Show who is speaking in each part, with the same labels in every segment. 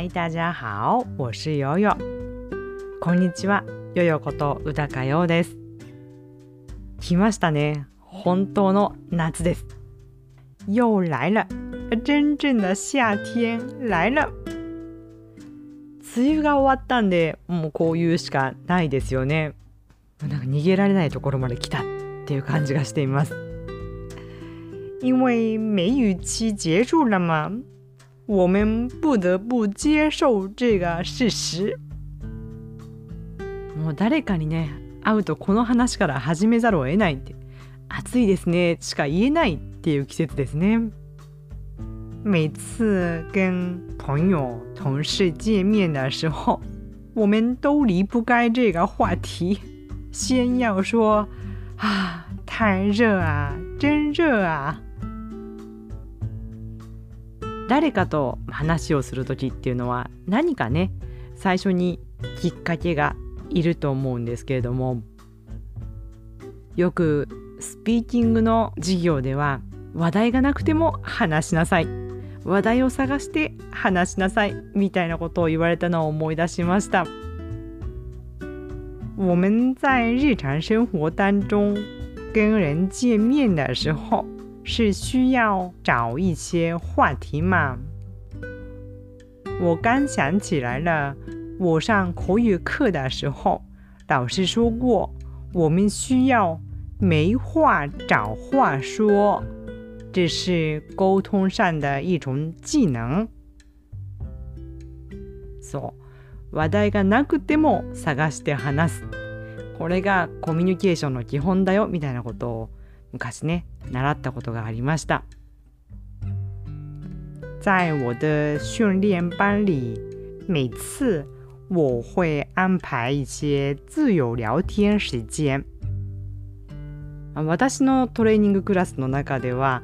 Speaker 1: 嗨，大家好，我是悠悠。こんにちは、ヨヨこと宇高陽です。来ましたね。本当の夏です。又来了，真正的夏天来了。梅雨が終わったんで、もうこういうしかないですよね。なんか逃げられないところまで来たっていう感じがしています。因为梅雨期结束了嘛，我们不得不接受这个事实。もう誰かにね会うとこの話から始めざるを得ないって暑いですねしか言えないっていう季節ですね。每次跟朋友、同事见面的时候，我们都离不开这个话题。先要说啊，太热啊，真热啊。誰かと話をする時っていうのは何かね最初にきっかけがいると思うんですけれどもよくスピーキングの授業では話題がなくても話しなさい。話題を探して話しなさいみたいなことを言われたのを思い出しました。我们在日常生活当中跟人见面的时候是需要找一些话题嘛？我刚想起来了，我上口语课的时候，老师说过，我们需要没话找话说，这是沟通上的一种技能。そう、話題がなくても探して話す。これがコミュニケーションの基本だよみたいなことを 昔ね習ったことがありました。在我的训练班里每次我会安排一些自由聊天時間私のトレーニングクラスの中では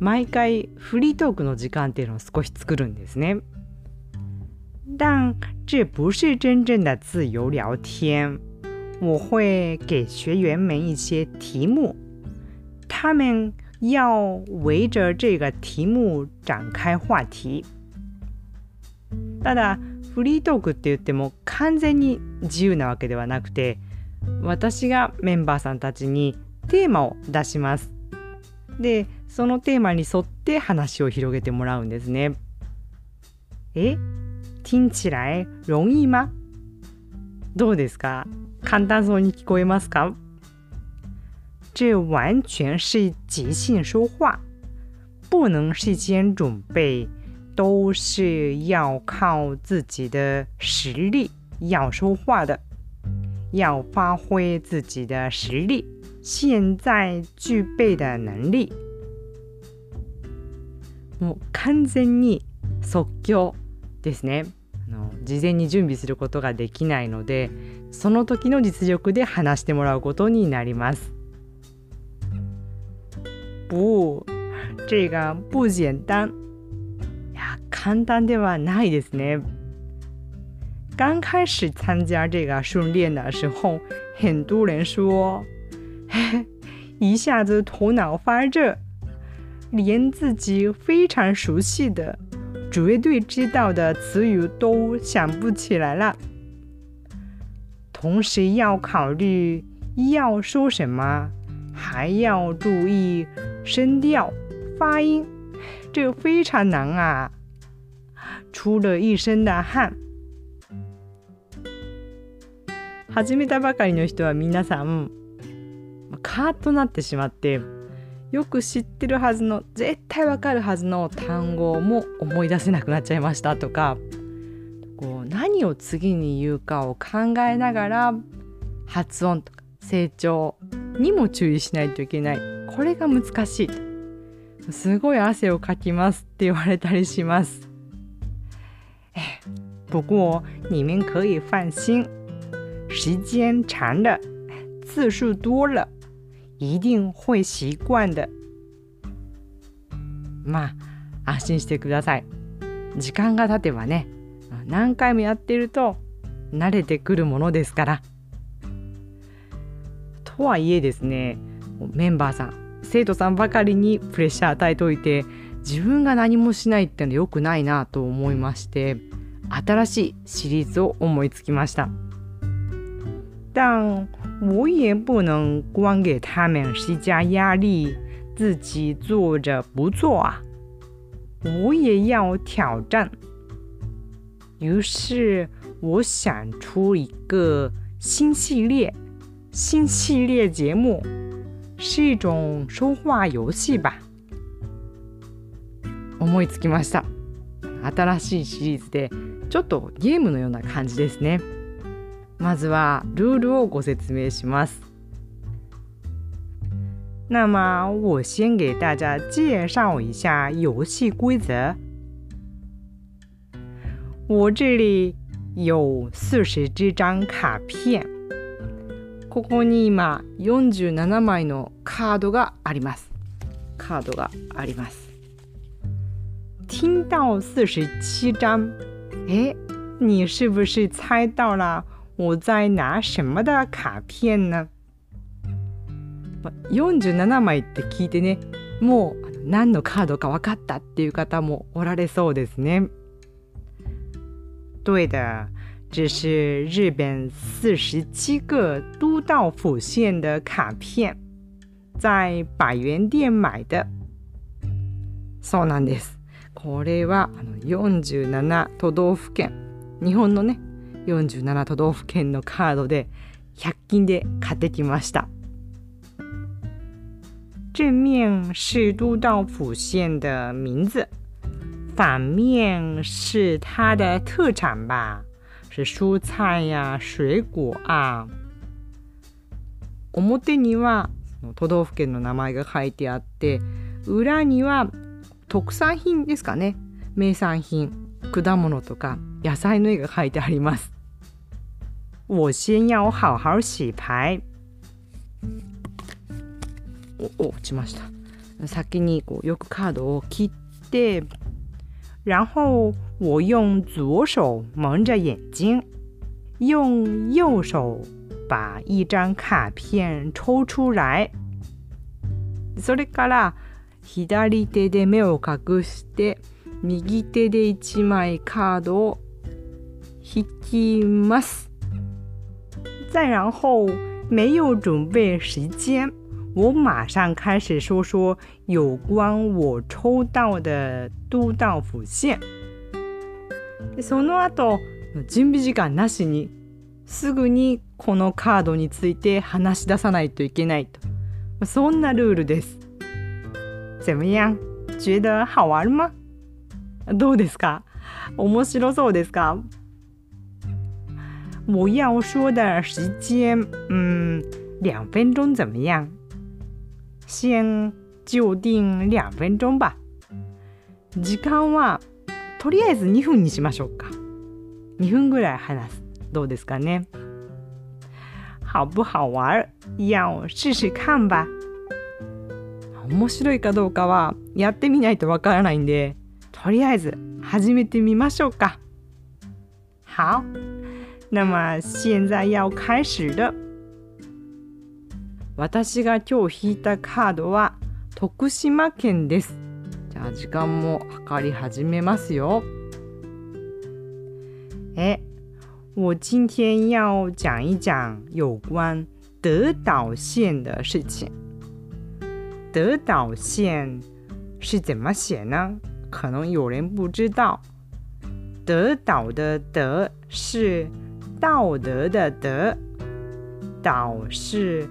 Speaker 1: 毎回フリートークの時間っていうのを少し作るんですね。但这不是真正的自由聊天。我会给学员们一些题目。他们要围着这个题目展開話題ただフリートークって言っても完全に自由なわけではなくて私がメンバーさんたちにテーマを出します。でそのテーマに沿って話を広げてもらうんですね。え？听起来容易吗どうですか？簡単そうに聞こえますか？这完全是即兴说话，不能事先准备，都是要靠自己的实力要说话的，要发挥自己的实力，现在具备的能力。もう完全に即興ですねあの。事前に準備することができないので、その時の実力で話してもらうことになります。不，这个不简单。呀，簡単ではないですね。刚开始参加这个训练的时候，很多人说，一下子头脑发热，连自己非常熟悉的、绝对知道的词语都想不起来了。同时要考虑要说什么，还要注意 声调、发音，这个非常难啊！出了一身的汗。始めたばかりの人は皆さんカーッとなってしまってよく知ってるはずの絶対わかるはずの単語も思い出せなくなっちゃいましたとかこう何を次に言うかを考えながら発音とか成長にも注意しないといけないこれが難しいすごい汗をかきますって言われたりします。不过你们可以放心。时间长了次数多了一定会習慣的。まあ安心してください。時間が経てばね何回もやってると慣れてくるものですから。とはいえですねメンバーさん生徒さんばかりにプレッシャー与えておいて自分が何もしないっていうのは良くないなと思いまして新しいシリーズを思いつきました。但我也不能光给他们施加压力，自己做着不做啊！我也要挑战。于是我想出一个新系列，新系列节目是一种说话游戏吧。思いつきました。新しいシリーズでちょっとゲームのような感じですね。まずはルールをご説明します。那么我先给大家介绍一下游戏规则。我这里有四十这张卡片。ここに今47枚のカードがあります。カードがあります。听到四十七张，哎，你是不是猜到了？我在拿什么的卡片呢？47枚って聞いてね、もう何のカードか分かったっていう方もおられそうですね。对的，这是日本四十七个都道府县的卡片，在百元店买的。そうなんです。これはあの47都道府県日本のね47都道府県のカードで100均で買ってきました正面是都道府县的名字反面是它的特产吧是蔬菜呀水果。啊表には都道府県の名前が書いてあって裏には特産品ですかね。名産品果物とか野菜の絵が描いてあります。我先要好好洗牌。お落ちました。先にこうよくカードを切って然后我用左手蒙着眼睛用右手把一张卡片抽出来それから左手で目を隠して右手で1枚カードを引きます。再然后没有准备时间， 我马上开始说说有关我抽到的都道府县。その後準備時間なしにすぐにこのカードについて話し出さないといけないとそんなルールです。怎么样？觉得好玩吗？どうですか？面白そうですか？我要说的时间，嗯，两分钟怎么样？先就定两分钟吧。時間はとりあえず2分にしましょうか。2分ぐらい話す。どうですかね？好不好玩？要试试看吧。面白いかどうかはやってみないとわからないんで、とりあえず始めてみましょうか。好，那么现在要開始的。私が今日引いたカードは徳島県です。じゃあ時間も計り始めますよ。え、我今天要讲一讲有关德岛县的事情。德岛县是怎么写呢？可能有人不知道，德岛的“德”是道德的“德”，岛是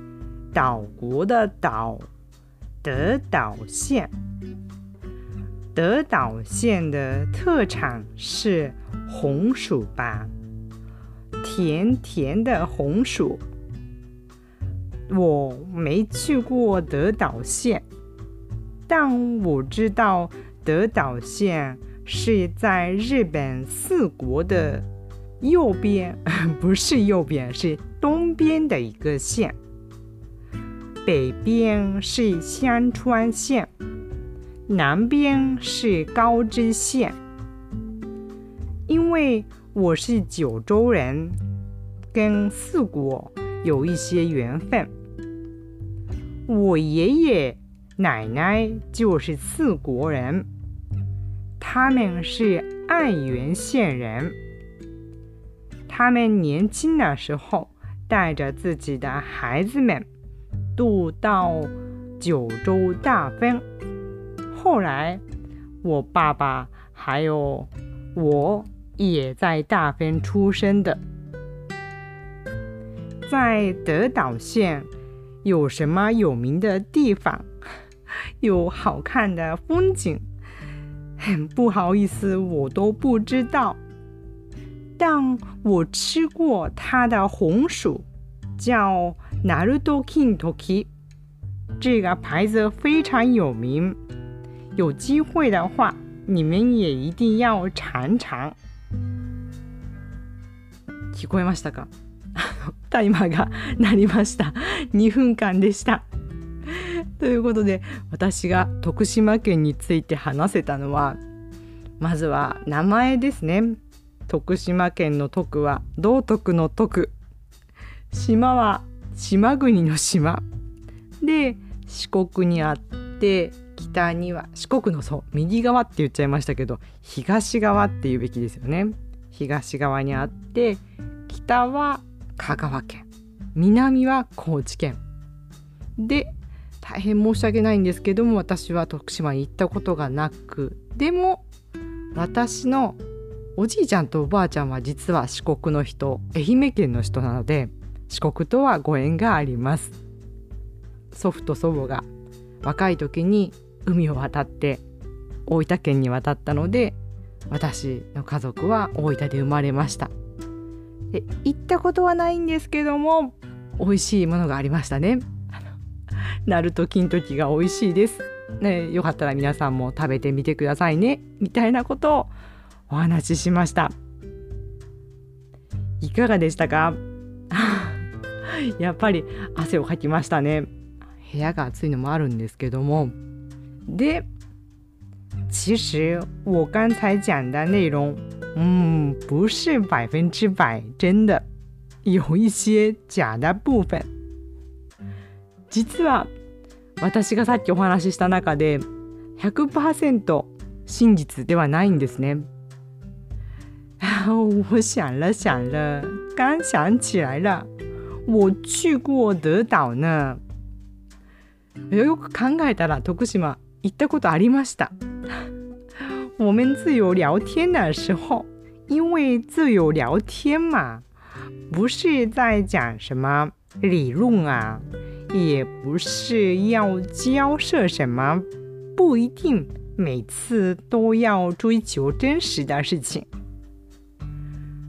Speaker 1: 岛国的“岛”。德岛县，德岛县的特产是红薯吧？甜甜的红薯。我没去过德岛县，但我知道德岛县是在日本四国的右边，不是右边，是东边的一个县。北边是香川县，南边是高知县。因为我是九州人，跟四国有一些缘分。我爷爷奶奶就是四国人，他们是爱媛县人。他们年轻的时候带着自己的孩子们渡到九州大分。后来，我爸爸还有我也在大分出生的。在德岛县有什么有名的地方？有好看的风景？很不好意思，我都不知道。但我吃过它的红薯，叫 Naruto Kintoki，这个牌子非常有名。有机会的话，你们也一定要尝尝。聞こえましたか？タイマーが鳴りました。2分間でした。ということで私が徳島県について話せたのはまずは名前ですね。徳島県の徳は道徳の徳島は島国の島。で四国にあって北には四国のそう右側って言っちゃいましたけど東側っていうべきですよね。東側にあって北は香川県。南は高知県。で大変申し訳ないんですけども私は徳島に行ったことがなくでも私のおじいちゃんとおばあちゃんは実は四国の人愛媛県の人なので四国とはご縁があります。祖父と祖母が若い時に海を渡って大分県に渡ったので私の家族は大分で生まれました。で行ったことはないんですけども美味しいものがありましたね。ナルト金時が美味しいです。ねよかったら皆さんも食べてみてくださいねみたいなことをお話ししました。いかがでしたか？やっぱり汗をかきましたね部屋が暑いのもあるんですけどもで其实我刚才讲的内容，嗯，不是百分之百真的，有一些假的部分。実は私がさっきお話しした中で100%真実ではないんですね。我想了想了，刚想起来了，我去过德岛呢。よく考えたら徳島行ったことありました。我们自由聊天的时候，因为自由聊天嘛，不是在讲什么理论啊，也不是要交涉什么，不一定每次都要追求真实的事情。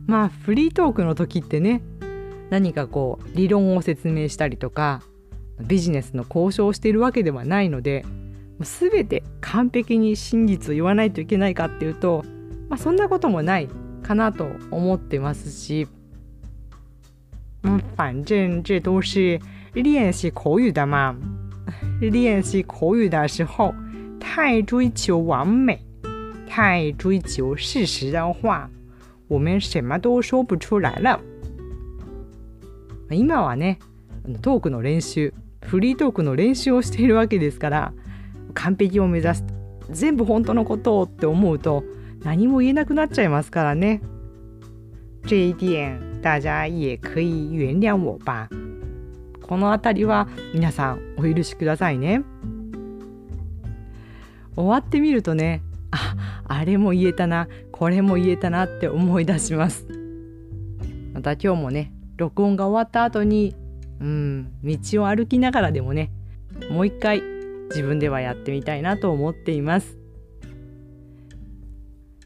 Speaker 1: まあフリートークの時ってね 何かこう理論を説明したりとかビジネスの交渉をしているわけではないので全て完璧に真実を言わないといけないかっていうと、まあ、そんなこともないかなと思ってますし、嗯，反正这都是练习口语的嘛。练习口语的时候，太追求完美，太追求事实的话，我们什么都说不出来了。今はね、トークの練習、フリートークの練習をしているわけですから、完璧を目指す全部本当のことをって思うと何も言えなくなっちゃいますからね。这一点大家也可以原谅我吧。この辺りは皆さんお許しくださいね。終わってみるとね、あ、あれも言えたな、これも言えたなって思い出します。また今日もね、録音が終わった後に、うん、道を歩きながらでもね、もう一回自分ではやってみたいなと思っています。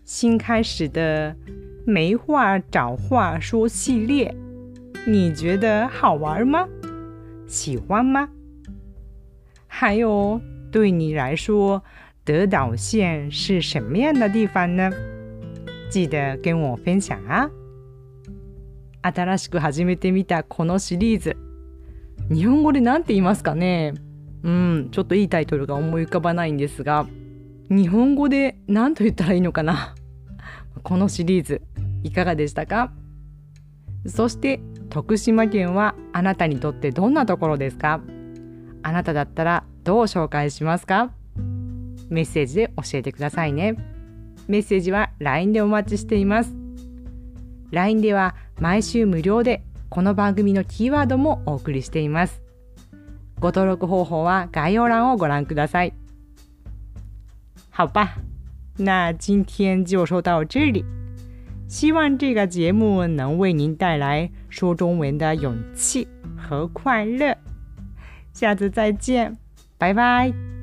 Speaker 1: 新开始的没话找话说系列，你觉得好玩吗？喜欢吗？还有，对你来说，德岛县是什么样的地方呢？记得跟我分享啊！新しく始めてみたこのシリーズ、日本語で何て言いますかね？うん、ちょっといいタイトルが思い浮かばないんですが、日本語で何と言ったらいいのかな。このシリーズ、いかがでしたか？そして徳島県はあなたにとってどんなところですか？あなただったらどう紹介しますか？メッセージで教えてくださいね。メッセージは LINE でお待ちしています。LINE では毎週無料でこの番組のキーワードもお送りしています。ご登録方法は概要欄をご覧ください。好吧。那今天就说到这里。希望这个节目能为您带来说中文的勇气和快乐。下次再见，拜拜。